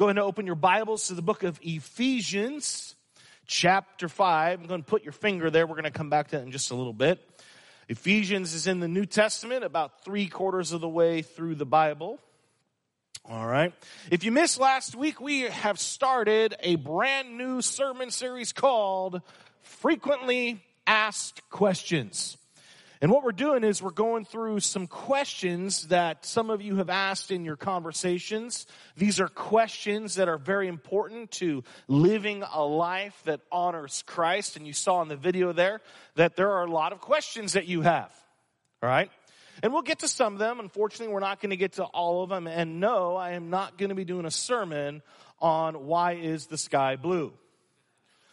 Go ahead and open your Bibles to the book of Ephesians, chapter 5. I'm going to put your finger there. We're going to come back to that in just a little bit. Ephesians is in the New Testament, about three quarters of the way through the Bible. All right. If you missed last week, we have started a brand new sermon series called Frequently Asked Questions. And what we're doing is we're going through some questions that some of you have asked in your conversations. These are questions that are very important to living a life that honors Christ. And you saw in the video there that there are a lot of questions that you have. All right. And we'll get to some of them. Unfortunately, we're not going to get to all of them. And no, I am not going to be doing a sermon on why is the sky blue.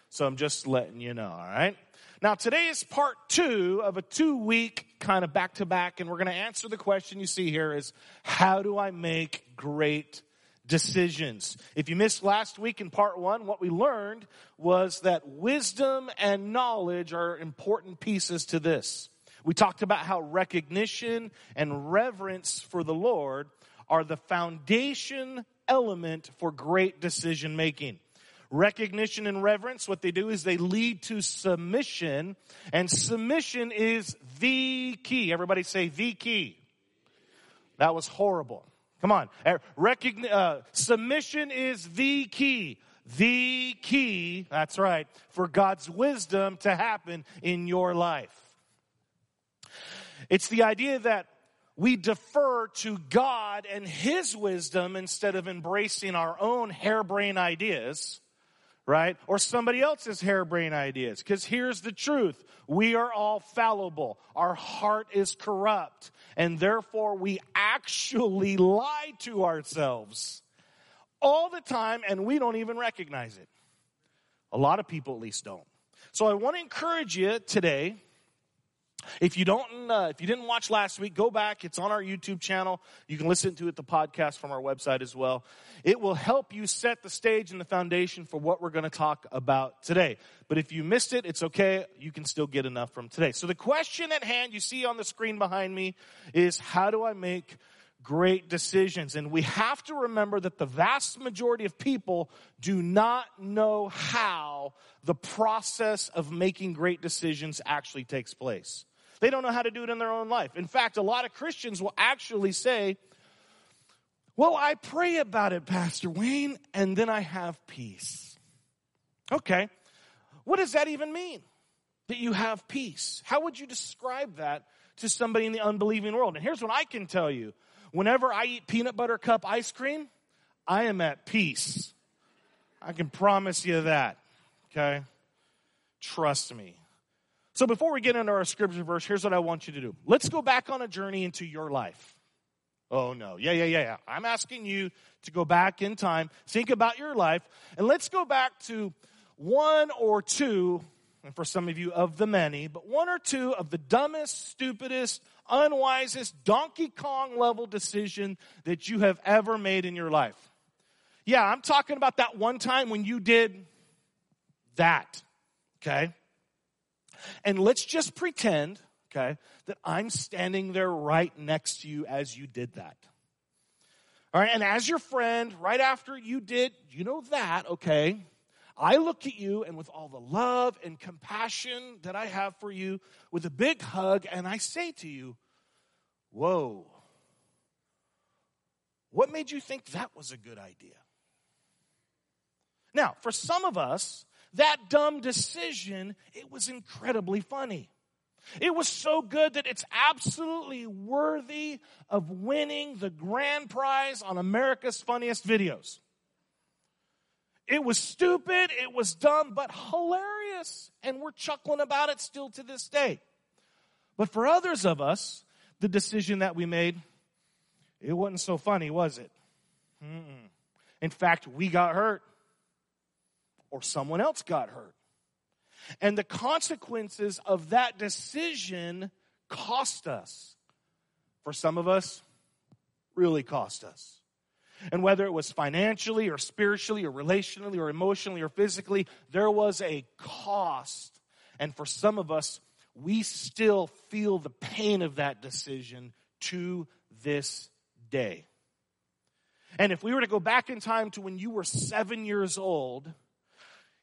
So I'm just letting you know. All right. Now, today is part two of a two week kind of back to back, and we're going to answer the question you see here is how do I make great decisions? If you missed last week in part one, what we learned was that wisdom and knowledge are important pieces to this. We talked about how recognition and reverence for the Lord are the foundation element for great decision making. Recognition and reverence, what they do is they lead to submission, and submission is the key. Everybody say the key. That was horrible. Come on. Uh, recogn- uh, submission is the key. The key, that's right, for God's wisdom to happen in your life. It's the idea that we defer to God and His wisdom instead of embracing our own harebrained ideas right? Or somebody else's harebrained ideas. Because here's the truth. We are all fallible. Our heart is corrupt. And therefore we actually lie to ourselves all the time and we don't even recognize it. A lot of people at least don't. So I want to encourage you today if you don't, uh, if you didn't watch last week, go back. It's on our YouTube channel. You can listen to it, the podcast from our website as well. It will help you set the stage and the foundation for what we're going to talk about today. But if you missed it, it's okay. You can still get enough from today. So the question at hand you see on the screen behind me is how do I make great decisions? And we have to remember that the vast majority of people do not know how the process of making great decisions actually takes place. They don't know how to do it in their own life. In fact, a lot of Christians will actually say, Well, I pray about it, Pastor Wayne, and then I have peace. Okay. What does that even mean? That you have peace. How would you describe that to somebody in the unbelieving world? And here's what I can tell you whenever I eat peanut butter cup ice cream, I am at peace. I can promise you that. Okay? Trust me. So before we get into our scripture verse, here's what I want you to do. Let's go back on a journey into your life. Oh no. Yeah, yeah, yeah, yeah. I'm asking you to go back in time, think about your life, and let's go back to one or two, and for some of you of the many, but one or two of the dumbest, stupidest, unwisest, Donkey Kong level decision that you have ever made in your life. Yeah, I'm talking about that one time when you did that. Okay? And let's just pretend, okay, that I'm standing there right next to you as you did that. All right, and as your friend, right after you did, you know that, okay, I look at you and with all the love and compassion that I have for you, with a big hug, and I say to you, Whoa, what made you think that was a good idea? Now, for some of us, that dumb decision, it was incredibly funny. It was so good that it's absolutely worthy of winning the grand prize on America's Funniest Videos. It was stupid, it was dumb, but hilarious. And we're chuckling about it still to this day. But for others of us, the decision that we made, it wasn't so funny, was it? Mm-mm. In fact, we got hurt or someone else got hurt. And the consequences of that decision cost us. For some of us, really cost us. And whether it was financially or spiritually or relationally or emotionally or physically, there was a cost. And for some of us, we still feel the pain of that decision to this day. And if we were to go back in time to when you were seven years old,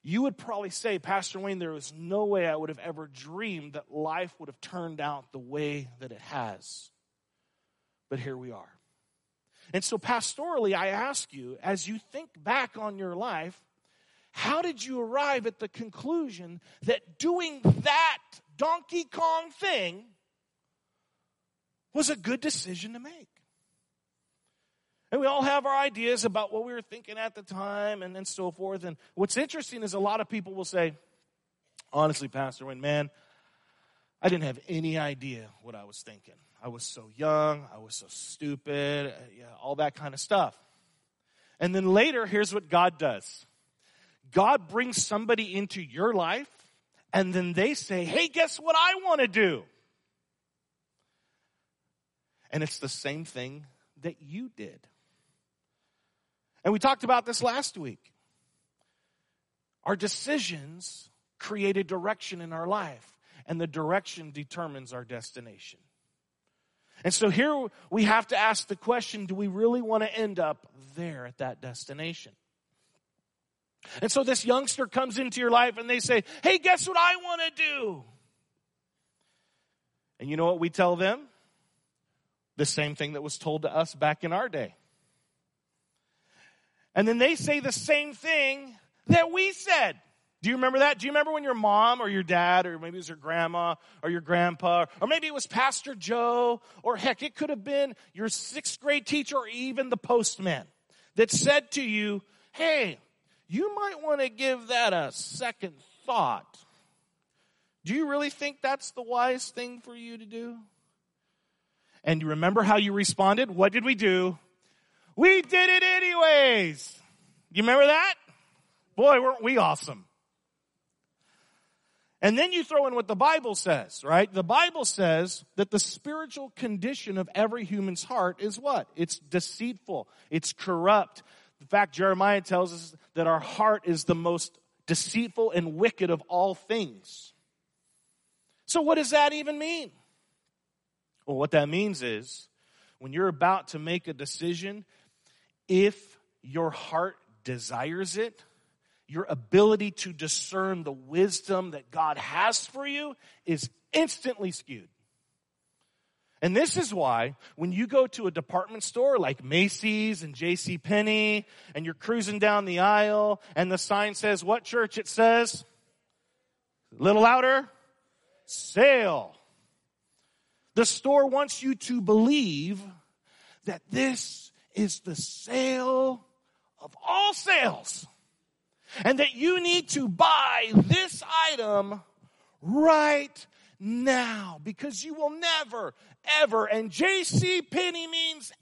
you would probably say, Pastor Wayne, there was no way I would have ever dreamed that life would have turned out the way that it has. But here we are. And so, pastorally, I ask you, as you think back on your life, how did you arrive at the conclusion that doing that Donkey Kong thing was a good decision to make? And we all have our ideas about what we were thinking at the time and, and so forth. And what's interesting is a lot of people will say, honestly, Pastor Wayne, man, I didn't have any idea what I was thinking. I was so young, I was so stupid, uh, yeah, all that kind of stuff. And then later, here's what God does God brings somebody into your life, and then they say, Hey, guess what I want to do? And it's the same thing that you did. And we talked about this last week. Our decisions create a direction in our life, and the direction determines our destination. And so here we have to ask the question do we really want to end up there at that destination? And so this youngster comes into your life and they say, Hey, guess what I want to do? And you know what we tell them? The same thing that was told to us back in our day. And then they say the same thing that we said. Do you remember that? Do you remember when your mom or your dad, or maybe it was your grandma or your grandpa, or maybe it was Pastor Joe, or heck, it could have been your sixth grade teacher or even the postman that said to you, Hey, you might want to give that a second thought. Do you really think that's the wise thing for you to do? And you remember how you responded? What did we do? We did it anyways. You remember that? Boy, weren't we awesome. And then you throw in what the Bible says, right? The Bible says that the spiritual condition of every human's heart is what? It's deceitful. It's corrupt. In fact, Jeremiah tells us that our heart is the most deceitful and wicked of all things. So what does that even mean? Well, what that means is when you're about to make a decision, if your heart desires it, your ability to discern the wisdom that God has for you is instantly skewed. And this is why when you go to a department store like Macy's and J.C. Penney and you're cruising down the aisle and the sign says what church it says? A little louder. Sale. The store wants you to believe that this is the sale of all sales. And that you need to buy this item right now because you will never, ever, and JC Penney means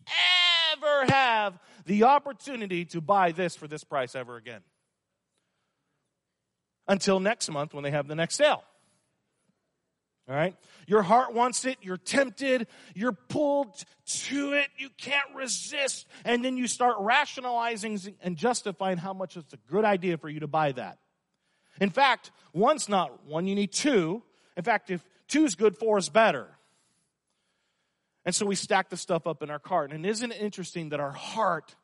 ever have the opportunity to buy this for this price ever again. Until next month when they have the next sale. All right? Your heart wants it, you're tempted, you're pulled to it, you can't resist, and then you start rationalizing and justifying how much it's a good idea for you to buy that. In fact, one's not one, you need two. In fact, if two's good, four is better. And so we stack the stuff up in our cart. And isn't it interesting that our heart,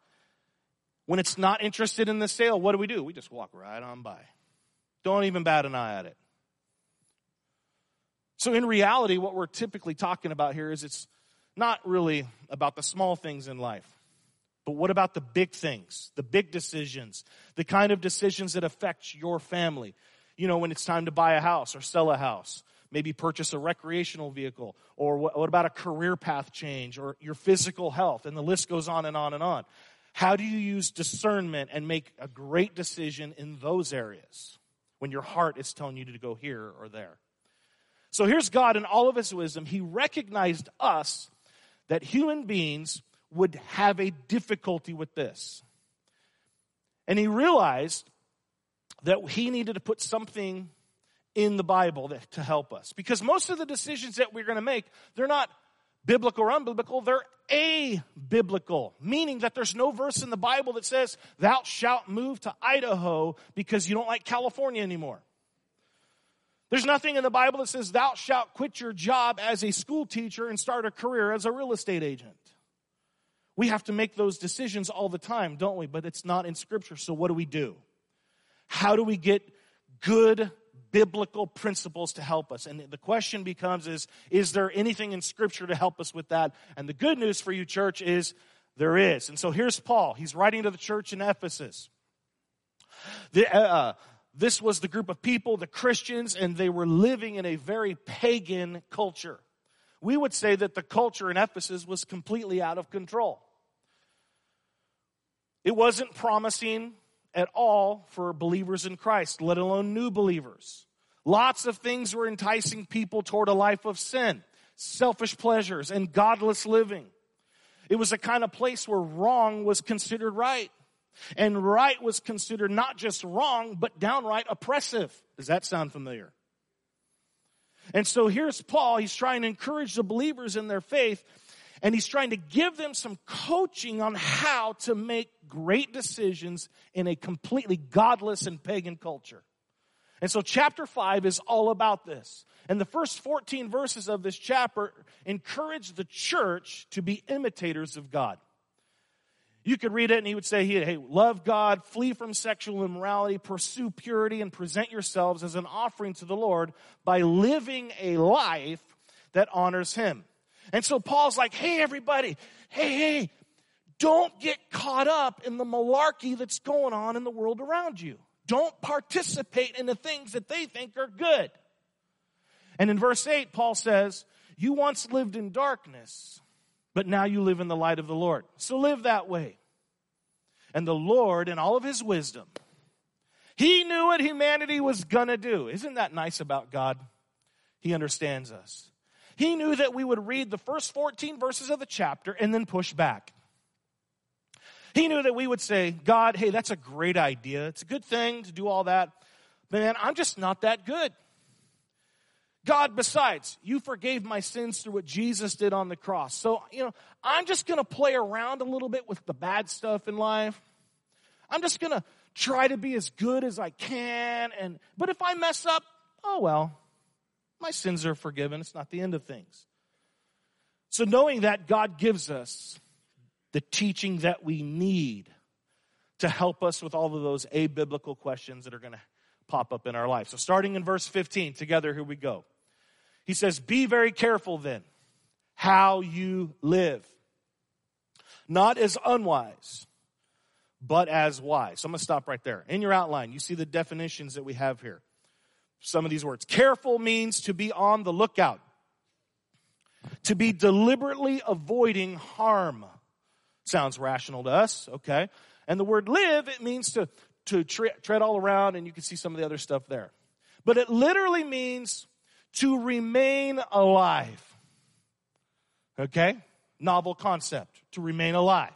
when it's not interested in the sale, what do we do? We just walk right on by. Don't even bat an eye at it. So, in reality, what we're typically talking about here is it's not really about the small things in life. But what about the big things, the big decisions, the kind of decisions that affect your family? You know, when it's time to buy a house or sell a house, maybe purchase a recreational vehicle, or what, what about a career path change or your physical health? And the list goes on and on and on. How do you use discernment and make a great decision in those areas when your heart is telling you to go here or there? So here's God in all of his wisdom. He recognized us that human beings would have a difficulty with this. And he realized that he needed to put something in the Bible that, to help us. Because most of the decisions that we're going to make, they're not biblical or unbiblical, they're a-biblical, meaning that there's no verse in the Bible that says, thou shalt move to Idaho because you don't like California anymore. There's nothing in the Bible that says, Thou shalt quit your job as a school teacher and start a career as a real estate agent. We have to make those decisions all the time, don't we? But it's not in Scripture. So what do we do? How do we get good biblical principles to help us? And the question becomes is, is there anything in Scripture to help us with that? And the good news for you, church, is there is. And so here's Paul. He's writing to the church in Ephesus. The, uh, uh this was the group of people, the Christians, and they were living in a very pagan culture. We would say that the culture in Ephesus was completely out of control. It wasn't promising at all for believers in Christ, let alone new believers. Lots of things were enticing people toward a life of sin, selfish pleasures, and godless living. It was a kind of place where wrong was considered right. And right was considered not just wrong, but downright oppressive. Does that sound familiar? And so here's Paul. He's trying to encourage the believers in their faith and he's trying to give them some coaching on how to make great decisions in a completely godless and pagan culture. And so chapter 5 is all about this. And the first 14 verses of this chapter encourage the church to be imitators of God. You could read it and he would say, hey, love God, flee from sexual immorality, pursue purity, and present yourselves as an offering to the Lord by living a life that honors him. And so Paul's like, hey, everybody, hey, hey, don't get caught up in the malarkey that's going on in the world around you. Don't participate in the things that they think are good. And in verse 8, Paul says, You once lived in darkness, but now you live in the light of the Lord. So live that way. And the Lord, in all of his wisdom, he knew what humanity was gonna do. Isn't that nice about God? He understands us. He knew that we would read the first 14 verses of the chapter and then push back. He knew that we would say, God, hey, that's a great idea. It's a good thing to do all that. But man, I'm just not that good. God, besides, you forgave my sins through what Jesus did on the cross. So, you know, I'm just going to play around a little bit with the bad stuff in life. I'm just going to try to be as good as I can. And, but if I mess up, oh well, my sins are forgiven. It's not the end of things. So, knowing that God gives us the teaching that we need to help us with all of those abiblical questions that are going to pop up in our life. So, starting in verse 15, together, here we go. He says, Be very careful then how you live, not as unwise, but as wise. So, I'm going to stop right there. In your outline, you see the definitions that we have here some of these words. Careful means to be on the lookout, to be deliberately avoiding harm. Sounds rational to us, okay? And the word live, it means to, to tre- tread all around, and you can see some of the other stuff there. But it literally means to remain alive. Okay? Novel concept, to remain alive.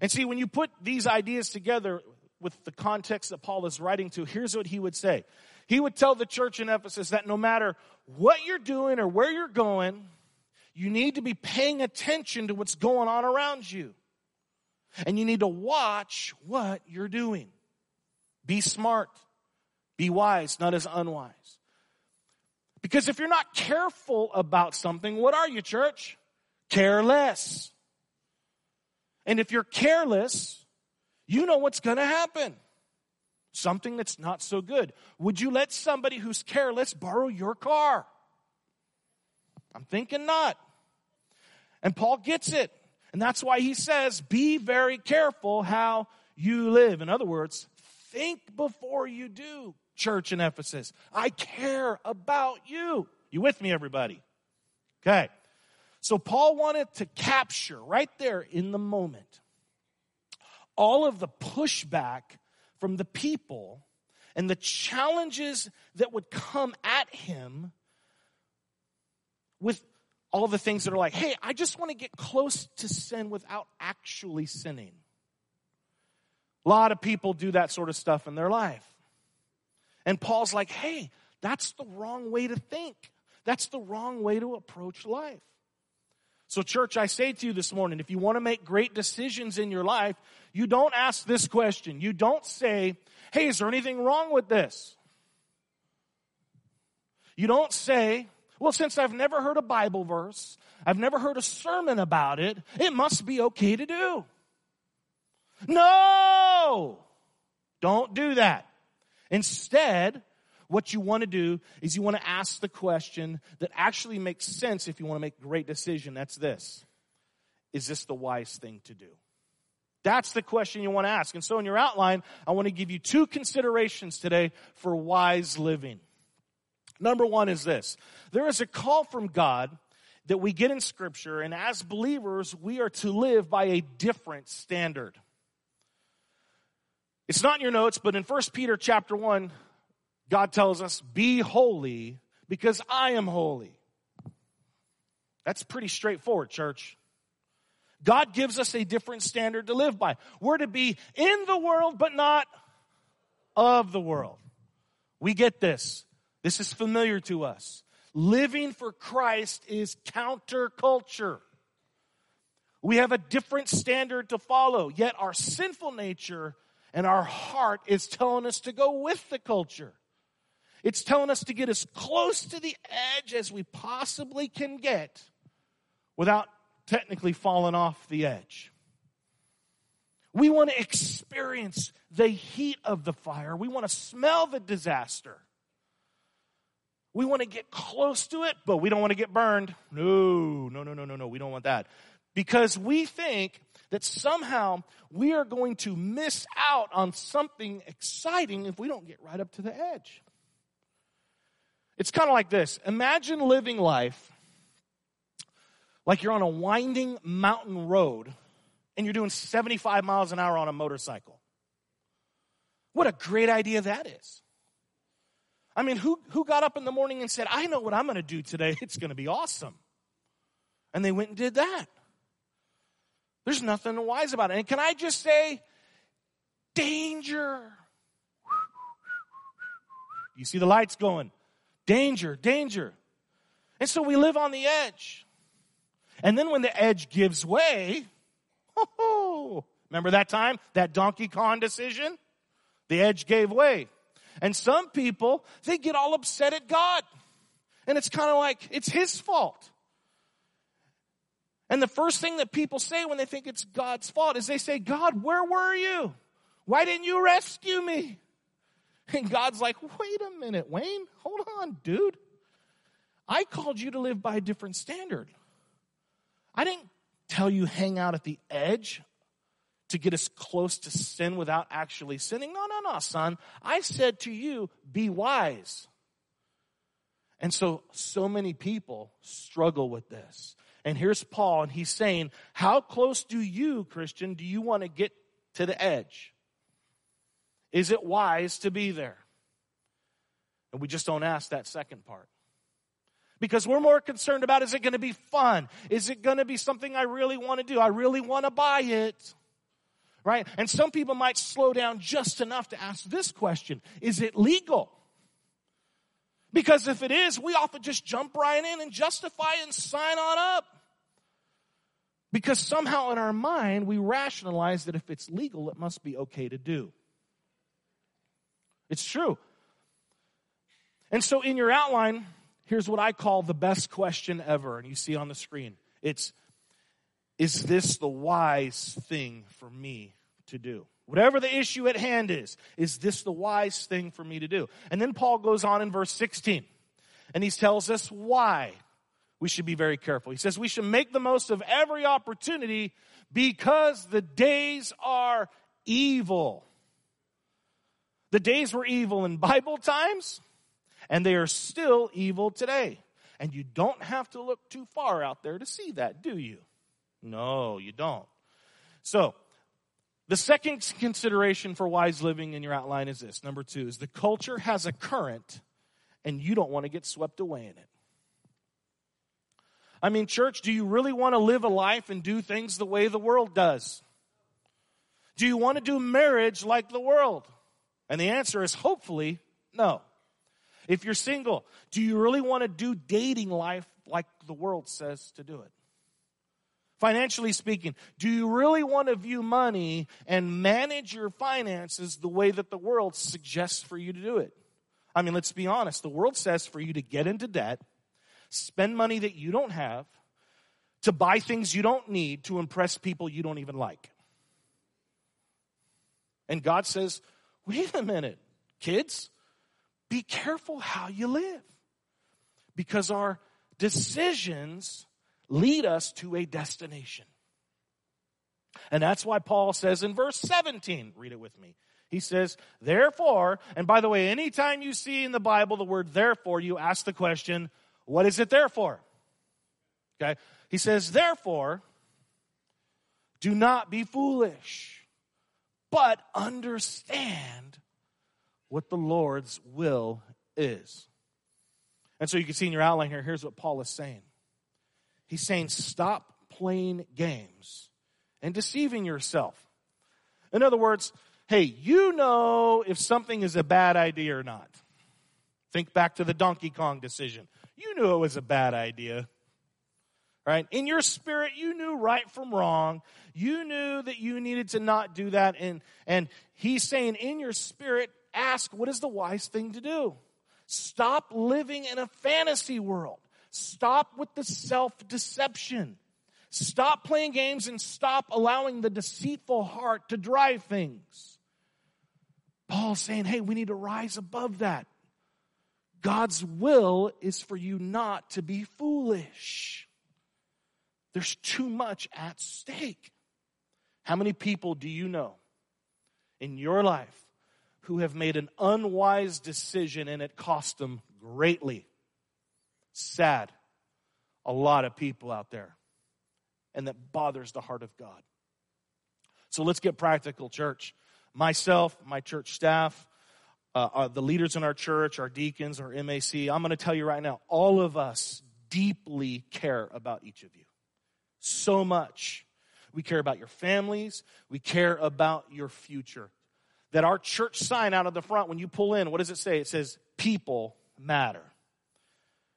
And see, when you put these ideas together with the context that Paul is writing to, here's what he would say he would tell the church in Ephesus that no matter what you're doing or where you're going, you need to be paying attention to what's going on around you. And you need to watch what you're doing. Be smart. Be wise, not as unwise. Because if you're not careful about something, what are you, church? Careless. And if you're careless, you know what's going to happen something that's not so good. Would you let somebody who's careless borrow your car? I'm thinking not. And Paul gets it. And that's why he says, be very careful how you live. In other words, think before you do, church in Ephesus. I care about you. You with me, everybody? Okay. So Paul wanted to capture right there in the moment all of the pushback from the people and the challenges that would come at him with all the things that are like, hey, I just want to get close to sin without actually sinning. A lot of people do that sort of stuff in their life. And Paul's like, hey, that's the wrong way to think. That's the wrong way to approach life. So, church, I say to you this morning if you want to make great decisions in your life, you don't ask this question. You don't say, hey, is there anything wrong with this? You don't say, Well, since I've never heard a Bible verse, I've never heard a sermon about it, it must be okay to do. No! Don't do that. Instead, what you want to do is you want to ask the question that actually makes sense if you want to make a great decision. That's this. Is this the wise thing to do? That's the question you want to ask. And so in your outline, I want to give you two considerations today for wise living. Number one is this. There is a call from God that we get in scripture, and as believers, we are to live by a different standard. It's not in your notes, but in 1 Peter chapter 1, God tells us, be holy because I am holy. That's pretty straightforward, church. God gives us a different standard to live by. We're to be in the world, but not of the world. We get this. This is familiar to us. Living for Christ is counterculture. We have a different standard to follow, yet our sinful nature and our heart is telling us to go with the culture. It's telling us to get as close to the edge as we possibly can get without technically falling off the edge. We want to experience the heat of the fire. We want to smell the disaster. We want to get close to it, but we don't want to get burned. No, no, no, no, no, no. We don't want that. Because we think that somehow we are going to miss out on something exciting if we don't get right up to the edge. It's kind of like this Imagine living life like you're on a winding mountain road and you're doing 75 miles an hour on a motorcycle. What a great idea that is. I mean, who, who got up in the morning and said, I know what I'm going to do today? It's going to be awesome. And they went and did that. There's nothing wise about it. And can I just say, danger. You see the lights going. Danger, danger. And so we live on the edge. And then when the edge gives way, oh, remember that time? That Donkey Kong decision? The edge gave way. And some people, they get all upset at God. And it's kind of like, it's his fault. And the first thing that people say when they think it's God's fault is they say, God, where were you? Why didn't you rescue me? And God's like, wait a minute, Wayne, hold on, dude. I called you to live by a different standard. I didn't tell you hang out at the edge to get us close to sin without actually sinning. No, no, no, son. I said to you, be wise. And so, so many people struggle with this. And here's Paul, and he's saying, How close do you, Christian, do you want to get to the edge? Is it wise to be there? And we just don't ask that second part. Because we're more concerned about is it going to be fun? Is it going to be something I really want to do? I really want to buy it. Right? And some people might slow down just enough to ask this question Is it legal? Because if it is, we often just jump right in and justify and sign on up. Because somehow in our mind, we rationalize that if it's legal, it must be okay to do. It's true. And so in your outline, here's what I call the best question ever. And you see on the screen it's, is this the wise thing for me to do? Whatever the issue at hand is, is this the wise thing for me to do? And then Paul goes on in verse 16 and he tells us why we should be very careful. He says we should make the most of every opportunity because the days are evil. The days were evil in Bible times and they are still evil today. And you don't have to look too far out there to see that, do you? No, you don't. So, the second consideration for wise living in your outline is this. Number two is the culture has a current and you don't want to get swept away in it. I mean, church, do you really want to live a life and do things the way the world does? Do you want to do marriage like the world? And the answer is hopefully no. If you're single, do you really want to do dating life like the world says to do it? Financially speaking, do you really want to view money and manage your finances the way that the world suggests for you to do it? I mean, let's be honest. The world says for you to get into debt, spend money that you don't have, to buy things you don't need, to impress people you don't even like. And God says, wait a minute, kids, be careful how you live. Because our decisions lead us to a destination. And that's why Paul says in verse 17, read it with me. He says, therefore, and by the way, anytime you see in the Bible the word therefore, you ask the question, what is it there for? Okay. He says, therefore, do not be foolish, but understand what the Lord's will is. And so you can see in your outline here, here's what Paul is saying. He's saying, stop playing games and deceiving yourself. In other words, hey, you know if something is a bad idea or not. Think back to the Donkey Kong decision. You knew it was a bad idea. Right? In your spirit, you knew right from wrong. You knew that you needed to not do that. And, and he's saying, in your spirit, ask what is the wise thing to do? Stop living in a fantasy world. Stop with the self deception. Stop playing games and stop allowing the deceitful heart to drive things. Paul's saying, hey, we need to rise above that. God's will is for you not to be foolish. There's too much at stake. How many people do you know in your life who have made an unwise decision and it cost them greatly? Sad. A lot of people out there. And that bothers the heart of God. So let's get practical, church myself, my church staff, uh, uh, the leaders in our church, our deacons, our MAC, I'm going to tell you right now, all of us deeply care about each of you. So much. We care about your families. We care about your future. That our church sign out of the front, when you pull in, what does it say? It says, people matter.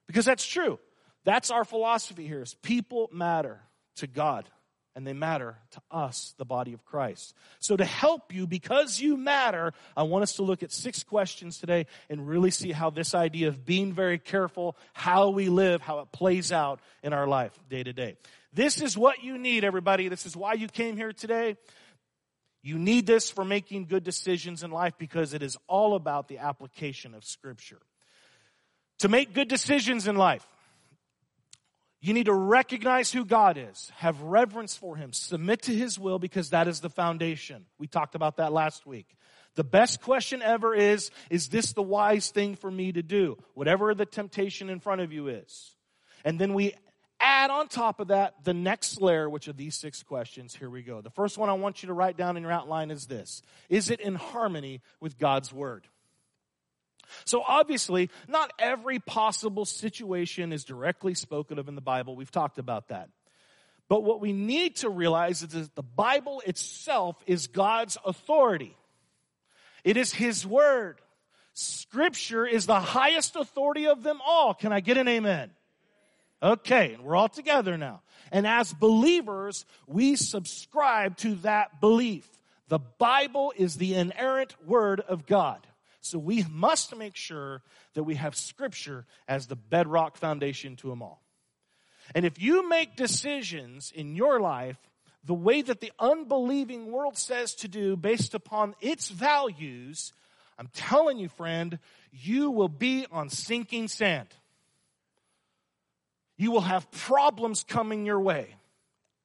Because that's true. That's our philosophy here is people matter to God and they matter to us, the body of Christ. So, to help you, because you matter, I want us to look at six questions today and really see how this idea of being very careful, how we live, how it plays out in our life day to day. This is what you need, everybody. This is why you came here today. You need this for making good decisions in life because it is all about the application of Scripture. To make good decisions in life, you need to recognize who God is, have reverence for Him, submit to His will because that is the foundation. We talked about that last week. The best question ever is, is this the wise thing for me to do? Whatever the temptation in front of you is. And then we add on top of that the next layer, which are these six questions. Here we go. The first one I want you to write down in your outline is this. Is it in harmony with God's Word? So obviously, not every possible situation is directly spoken of in the Bible. We've talked about that. But what we need to realize is that the Bible itself is God's authority. It is His Word. Scripture is the highest authority of them all. Can I get an amen? Okay, and we're all together now. And as believers, we subscribe to that belief. The Bible is the inerrant Word of God. So we must make sure that we have Scripture as the bedrock foundation to them all. And if you make decisions in your life the way that the unbelieving world says to do based upon its values, I'm telling you, friend, you will be on sinking sand. You will have problems coming your way.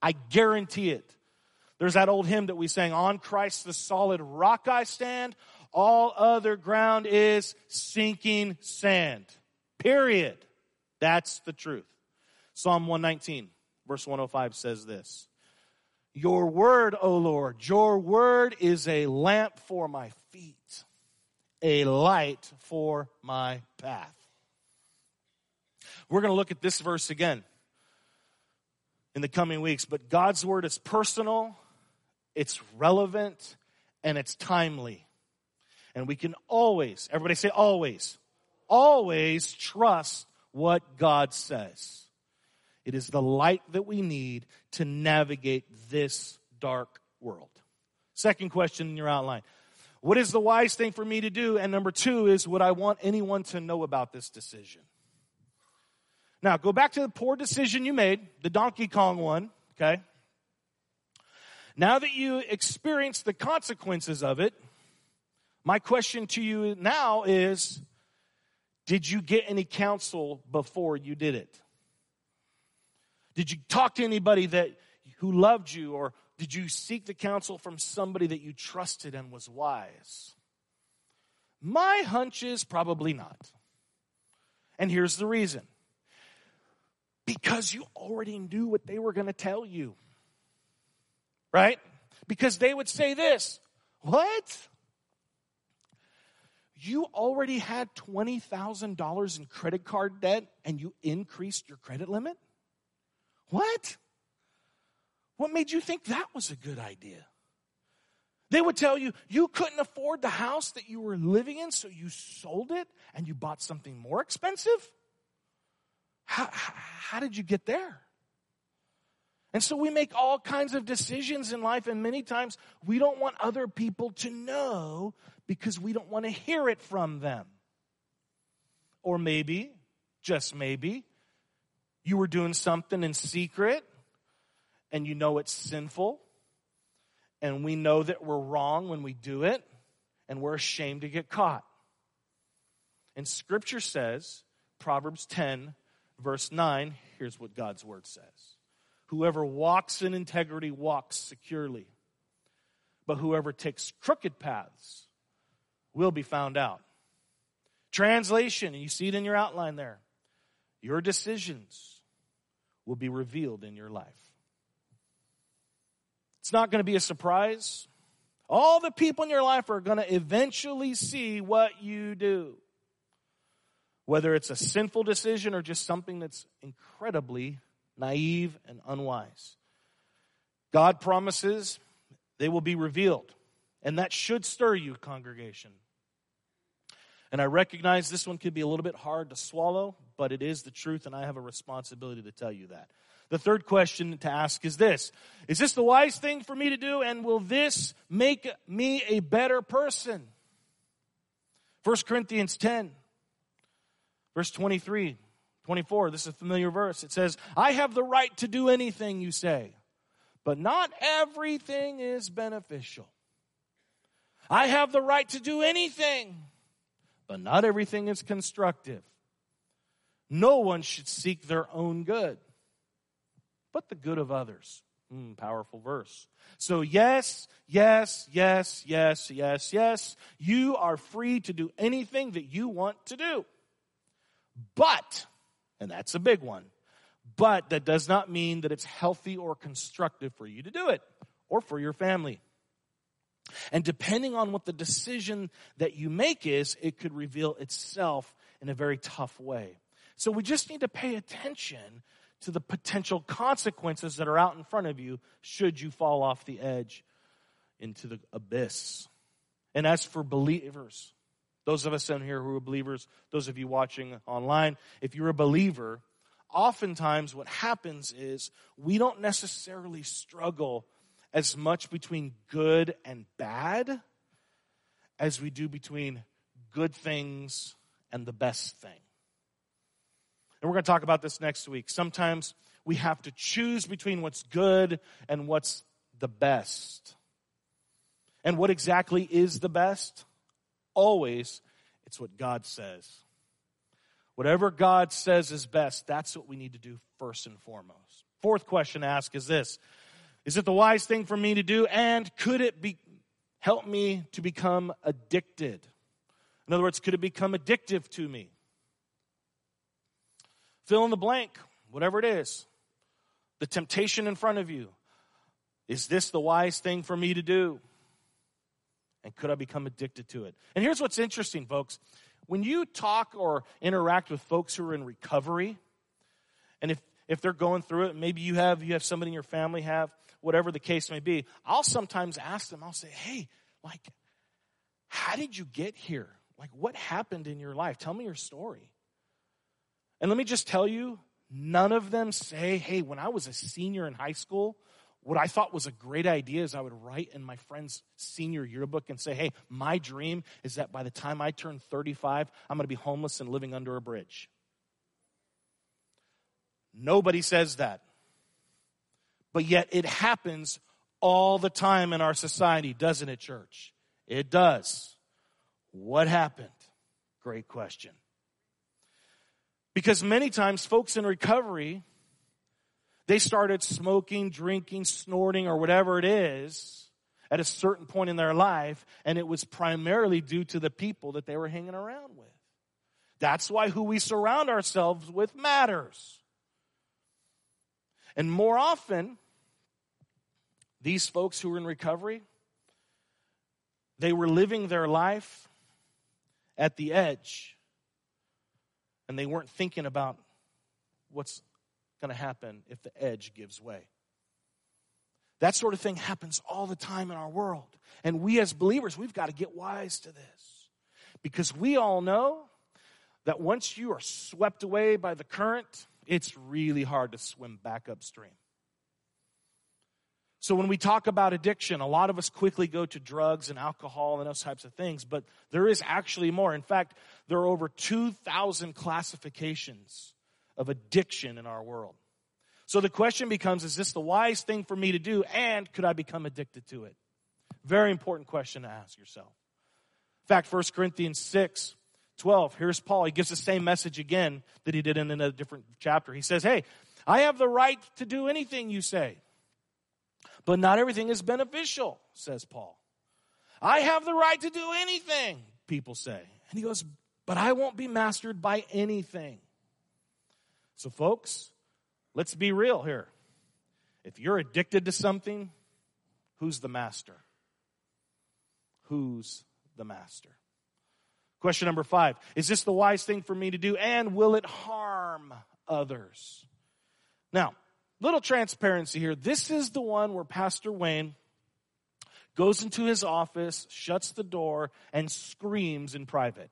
I guarantee it. There's that old hymn that we sang, On Christ the solid rock I stand, all other ground is sinking sand. Period. That's the truth. Psalm 119, verse 105 says this Your word, O Lord, your word is a lamp for my feet, a light for my path. We're going to look at this verse again in the coming weeks, but God's word is personal, it's relevant, and it's timely. And we can always, everybody say always, always trust what God says. It is the light that we need to navigate this dark world. Second question in your outline. What is the wise thing for me to do? And number two is, would I want anyone to know about this decision? Now, go back to the poor decision you made, the Donkey Kong one, okay? Now that you experience the consequences of it, my question to you now is Did you get any counsel before you did it? Did you talk to anybody that who loved you or did you seek the counsel from somebody that you trusted and was wise? My hunch is probably not. And here's the reason because you already knew what they were going to tell you. Right? Because they would say this What? You already had $20,000 in credit card debt and you increased your credit limit? What? What made you think that was a good idea? They would tell you you couldn't afford the house that you were living in, so you sold it and you bought something more expensive? How, how, did you get there? And so we make all kinds of decisions in life, and many times we don't want other people to know because we don't want to hear it from them. Or maybe, just maybe, you were doing something in secret and you know it's sinful, and we know that we're wrong when we do it, and we're ashamed to get caught. And scripture says, Proverbs 10, verse 9, here's what God's word says Whoever walks in integrity walks securely, but whoever takes crooked paths will be found out. Translation, you see it in your outline there. Your decisions will be revealed in your life. It's not going to be a surprise. All the people in your life are going to eventually see what you do whether it's a sinful decision or just something that's incredibly naive and unwise. God promises they will be revealed, and that should stir you, congregation. And I recognize this one could be a little bit hard to swallow, but it is the truth, and I have a responsibility to tell you that. The third question to ask is this Is this the wise thing for me to do, and will this make me a better person? 1 Corinthians 10 Verse 23, 24, this is a familiar verse. It says, I have the right to do anything you say, but not everything is beneficial. I have the right to do anything, but not everything is constructive. No one should seek their own good, but the good of others. Mm, powerful verse. So, yes, yes, yes, yes, yes, yes, you are free to do anything that you want to do. But, and that's a big one, but that does not mean that it's healthy or constructive for you to do it or for your family. And depending on what the decision that you make is, it could reveal itself in a very tough way. So we just need to pay attention to the potential consequences that are out in front of you should you fall off the edge into the abyss. And as for believers, those of us in here who are believers, those of you watching online, if you're a believer, oftentimes what happens is we don't necessarily struggle as much between good and bad as we do between good things and the best thing. And we're going to talk about this next week. Sometimes we have to choose between what's good and what's the best. And what exactly is the best? always, it's what God says. Whatever God says is best, that's what we need to do first and foremost. Fourth question to ask is this Is it the wise thing for me to do? And could it be, help me to become addicted? In other words, could it become addictive to me? Fill in the blank, whatever it is. The temptation in front of you. Is this the wise thing for me to do? And could I become addicted to it? And here's what's interesting, folks. When you talk or interact with folks who are in recovery, and if, if they're going through it, maybe you have you have somebody in your family have, whatever the case may be, I'll sometimes ask them, I'll say, hey, like, how did you get here? Like, what happened in your life? Tell me your story. And let me just tell you, none of them say, hey, when I was a senior in high school, what I thought was a great idea is I would write in my friend's senior yearbook and say, hey, my dream is that by the time I turn 35, I'm going to be homeless and living under a bridge. Nobody says that. But yet it happens all the time in our society, doesn't it, church? It does. What happened? Great question. Because many times folks in recovery, they started smoking, drinking, snorting, or whatever it is at a certain point in their life, and it was primarily due to the people that they were hanging around with. That's why who we surround ourselves with matters. And more often, these folks who were in recovery, they were living their life at the edge and they weren't thinking about what's going to happen if the edge gives way. That sort of thing happens all the time in our world. And we as believers, we've got to get wise to this. Because we all know that once you are swept away by the current, it's really hard to swim back upstream. So when we talk about addiction, a lot of us quickly go to drugs and alcohol and those types of things, but there is actually more. In fact, there are over 2,000 classifications of addiction in our world. So the question becomes, is this the wise thing for me to do and could I become addicted to it? Very important question to ask yourself. In fact, 1 Corinthians 6, 12, here's Paul. He gives the same message again that he did in a different chapter. He says, hey, I have the right to do anything you say. But not everything is beneficial, says Paul. I have the right to do anything, people say. And he goes, but I won't be mastered by anything. So, folks, let's be real here. If you're addicted to something, who's the master? Who's the master? Question number five Is this the wise thing for me to do? And will it harm others? Now, little transparency here. This is the one where Pastor Wayne goes into his office, shuts the door, and screams in private.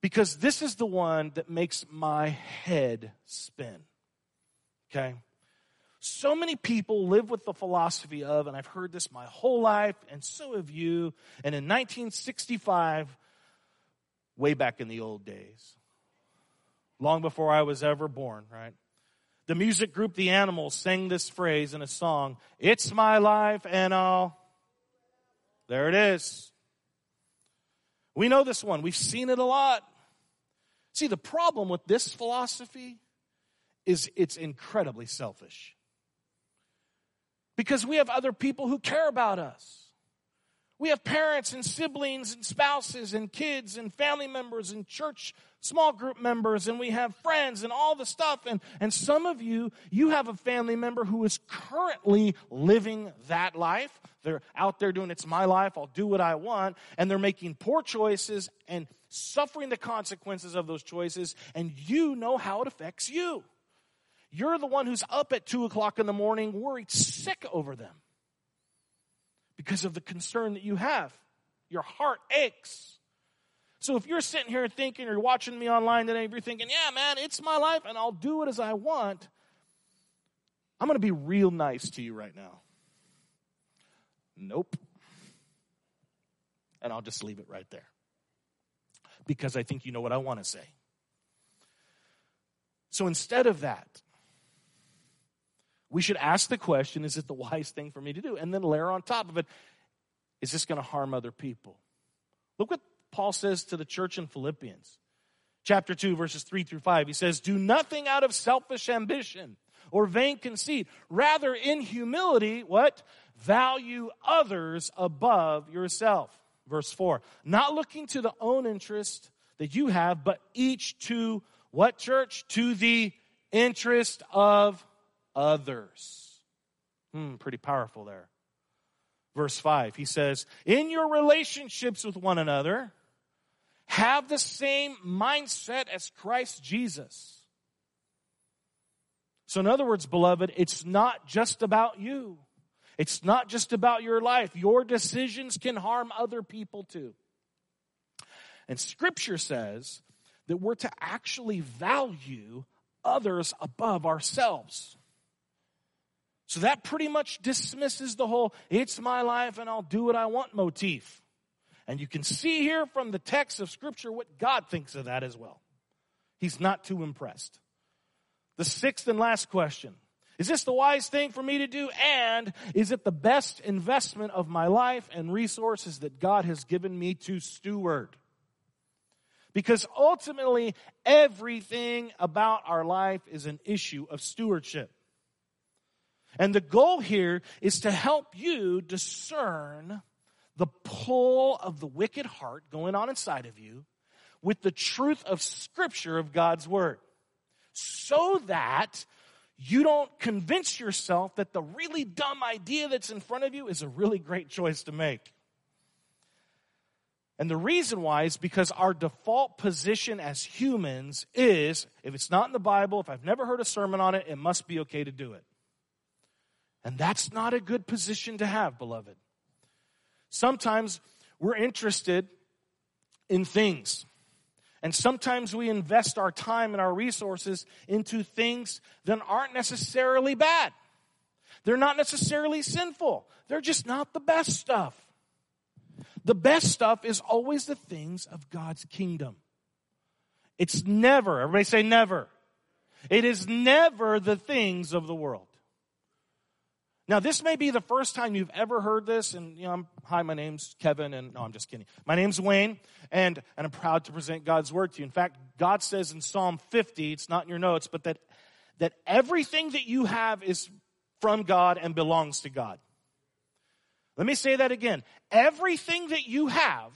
Because this is the one that makes my head spin. Okay? So many people live with the philosophy of, and I've heard this my whole life, and so have you, and in 1965, way back in the old days, long before I was ever born, right? the music group The Animals sang this phrase in a song It's my life and all. There it is. We know this one, we've seen it a lot. See, the problem with this philosophy is it's incredibly selfish. Because we have other people who care about us. We have parents and siblings and spouses and kids and family members and church small group members and we have friends and all the stuff. And, and some of you, you have a family member who is currently living that life. They're out there doing, it's my life, I'll do what I want. And they're making poor choices and suffering the consequences of those choices. And you know how it affects you. You're the one who's up at two o'clock in the morning, worried sick over them because of the concern that you have. Your heart aches. So if you're sitting here thinking or watching me online today, you're thinking, yeah, man, it's my life and I'll do it as I want, I'm going to be real nice to you right now. Nope. And I'll just leave it right there. Because I think you know what I want to say. So instead of that, we should ask the question is it the wise thing for me to do? And then layer on top of it, is this going to harm other people? Look what Paul says to the church in Philippians, chapter 2, verses 3 through 5. He says, Do nothing out of selfish ambition or vain conceit. Rather, in humility, what? Value others above yourself. Verse 4. Not looking to the own interest that you have, but each to what church? To the interest of others. Hmm, pretty powerful there. Verse 5, he says, In your relationships with one another, have the same mindset as Christ Jesus. So, in other words, beloved, it's not just about you. It's not just about your life. Your decisions can harm other people too. And scripture says that we're to actually value others above ourselves. So that pretty much dismisses the whole, it's my life and I'll do what I want motif. And you can see here from the text of Scripture what God thinks of that as well. He's not too impressed. The sixth and last question. Is this the wise thing for me to do? And is it the best investment of my life and resources that God has given me to steward? Because ultimately, everything about our life is an issue of stewardship. And the goal here is to help you discern the pull of the wicked heart going on inside of you with the truth of Scripture of God's Word. So that you don't convince yourself that the really dumb idea that's in front of you is a really great choice to make. And the reason why is because our default position as humans is if it's not in the Bible, if I've never heard a sermon on it, it must be okay to do it. And that's not a good position to have, beloved. Sometimes we're interested in things. And sometimes we invest our time and our resources into things that aren't necessarily bad. They're not necessarily sinful. They're just not the best stuff. The best stuff is always the things of God's kingdom. It's never, everybody say never. It is never the things of the world. Now, this may be the first time you've ever heard this, and you know, I'm, hi, my name's Kevin, and no, I'm just kidding. My name's Wayne, and, and I'm proud to present God's word to you. In fact, God says in Psalm 50, it's not in your notes, but that, that everything that you have is from God and belongs to God. Let me say that again. Everything that you have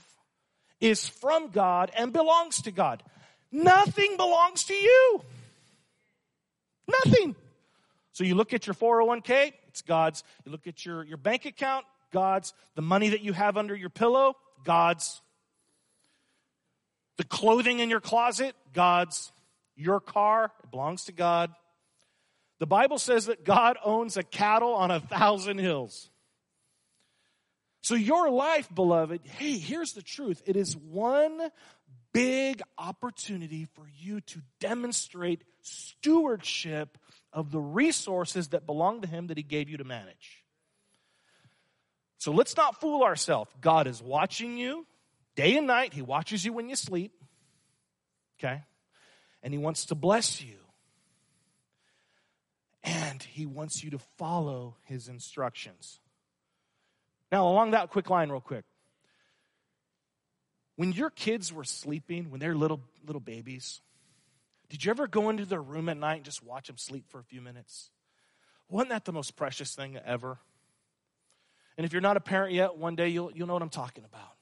is from God and belongs to God. Nothing belongs to you. Nothing. So you look at your 401k, it's God's. You look at your, your bank account, God's. The money that you have under your pillow, God's. The clothing in your closet, God's. Your car, it belongs to God. The Bible says that God owns a cattle on a thousand hills. So, your life, beloved, hey, here's the truth it is one big opportunity for you to demonstrate stewardship of the resources that belong to Him that He gave you to manage. So let's not fool ourselves. God is watching you day and night. He watches you when you sleep. Okay? And He wants to bless you. And He wants you to follow His instructions. Now, along that quick line, real quick. When your kids were sleeping, when they're little little babies, did you ever go into their room at night and just watch them sleep for a few minutes? Wasn't that the most precious thing ever? And if you're not a parent yet, one day you'll, you'll know what I'm talking about.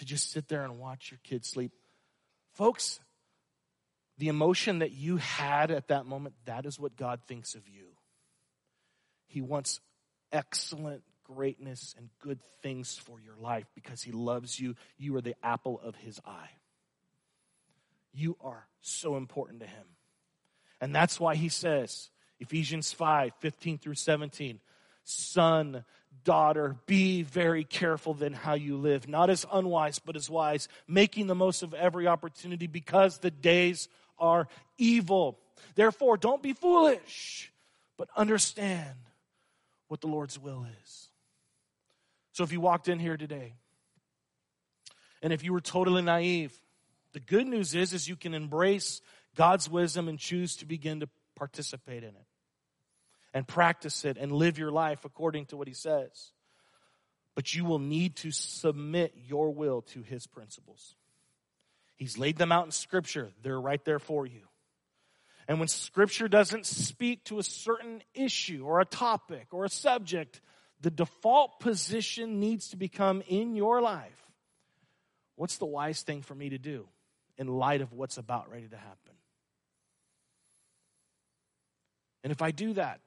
To just sit there and watch your kids sleep. Folks, the emotion that you had at that moment, that is what God thinks of you. He wants excellent greatness and good things for your life because He loves you. You are the apple of His eye. You are so important to him. And that's why he says, Ephesians 5 15 through 17, son, daughter, be very careful then how you live, not as unwise, but as wise, making the most of every opportunity because the days are evil. Therefore, don't be foolish, but understand what the Lord's will is. So if you walked in here today, and if you were totally naive, the good news is, is you can embrace God's wisdom and choose to begin to participate in it and practice it and live your life according to what he says. But you will need to submit your will to his principles. He's laid them out in scripture. They're right there for you. And when scripture doesn't speak to a certain issue or a topic or a subject, the default position needs to become in your life. What's the wise thing for me to do? In light of what's about ready to happen. And if I do that,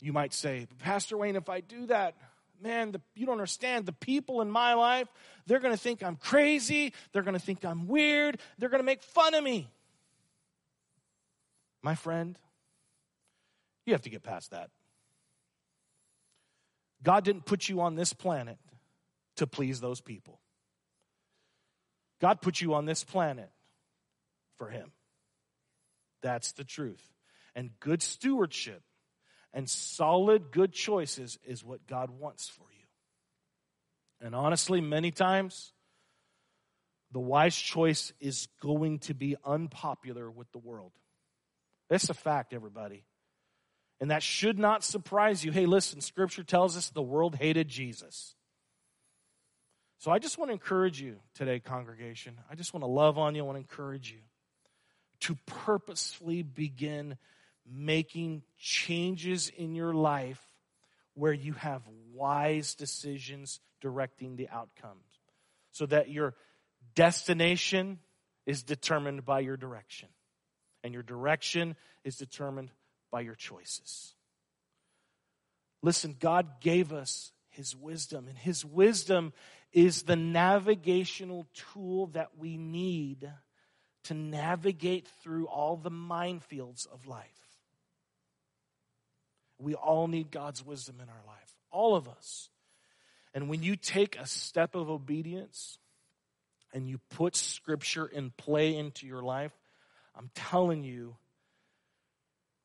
you might say, Pastor Wayne, if I do that, man, the, you don't understand. The people in my life, they're going to think I'm crazy. They're going to think I'm weird. They're going to make fun of me. My friend, you have to get past that. God didn't put you on this planet to please those people. God put you on this planet for him. That's the truth. And good stewardship and solid good choices is what God wants for you. And honestly, many times, the wise choice is going to be unpopular with the world. That's a fact, everybody. And that should not surprise you. Hey, listen, Scripture tells us the world hated Jesus. So I just want to encourage you today, congregation. I just want to love on you. I want to encourage you to purposefully begin making changes in your life where you have wise decisions directing the outcomes so that your destination is determined by your direction and your direction is determined by your choices. Listen, God gave us His wisdom, and His wisdom is the navigational tool that we need to navigate through all the minefields of life. We all need God's wisdom in our life, all of us. And when you take a step of obedience and you put Scripture in play into your life, I'm telling you,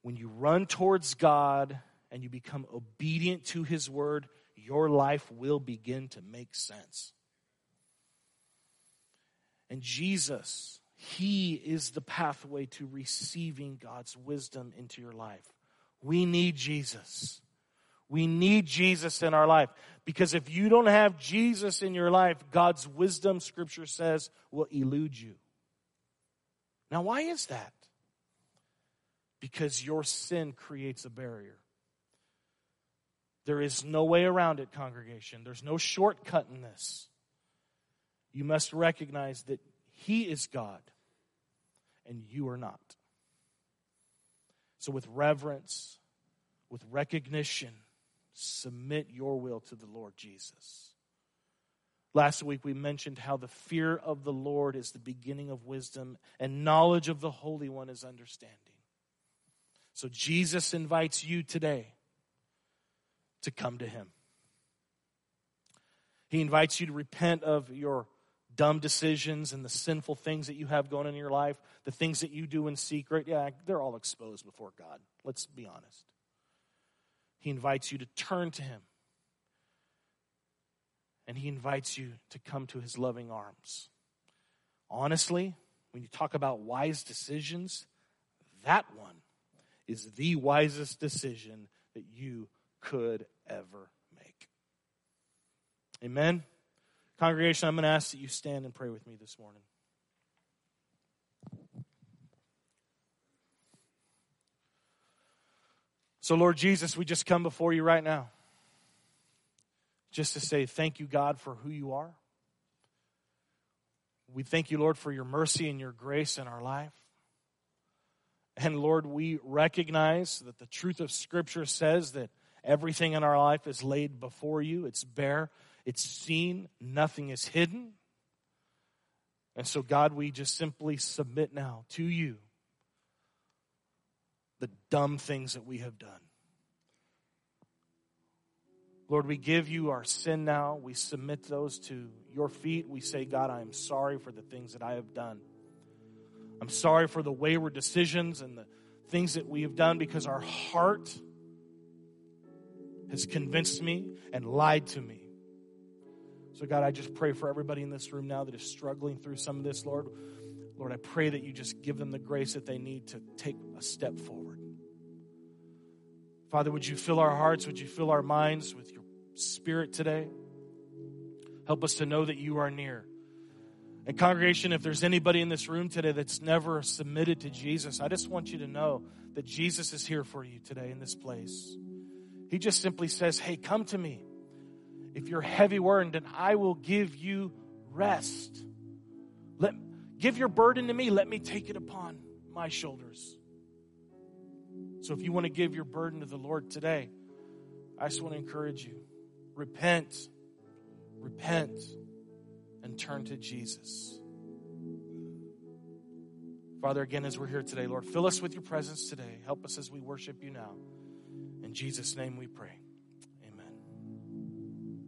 when you run towards God and you become obedient to His Word, your life will begin to make sense. And Jesus, He is the pathway to receiving God's wisdom into your life. We need Jesus. We need Jesus in our life. Because if you don't have Jesus in your life, God's wisdom, scripture says, will elude you. Now, why is that? Because your sin creates a barrier. There is no way around it, congregation. There's no shortcut in this. You must recognize that He is God and you are not. So, with reverence, with recognition, submit your will to the Lord Jesus. Last week we mentioned how the fear of the Lord is the beginning of wisdom and knowledge of the Holy One is understanding. So Jesus invites you today to come to Him. He invites you to repent of your dumb decisions and the sinful things that you have going in your life, the things that you do in secret. Yeah, they're all exposed before God. Let's be honest. He invites you to turn to Him. And He invites you to come to His loving arms. Honestly, when you talk about wise decisions, that one is the wisest decision that you could ever make. Amen. Congregation, I'm going to ask that you stand and pray with me this morning. So, Lord Jesus, we just come before you right now just to say thank you, God, for who you are. We thank you, Lord, for your mercy and your grace in our life. And Lord, we recognize that the truth of Scripture says that everything in our life is laid before you, it's bare, it's seen, nothing is hidden. And so, God, we just simply submit now to you the dumb things that we have done. Lord, we give you our sin now. We submit those to your feet. We say, God, I am sorry for the things that I have done. I'm sorry for the wayward decisions and the things that we have done because our heart has convinced me and lied to me. So, God, I just pray for everybody in this room now that is struggling through some of this, Lord. Lord, I pray that you just give them the grace that they need to take a step forward. Father, would you fill our hearts? Would you fill our minds with your spirit today? Help us to know that you are near. And, congregation, if there's anybody in this room today that's never submitted to Jesus, I just want you to know that Jesus is here for you today in this place. He just simply says, Hey, come to me. If you're heavy burdened, I will give you rest. Let, give your burden to me. Let me take it upon my shoulders. So if you want to give your burden to the Lord today, I just want to encourage you repent, repent, and turn to Jesus. Father, again, as we're here today, Lord, fill us with your presence today. Help us as we worship you now. In Jesus' name we pray.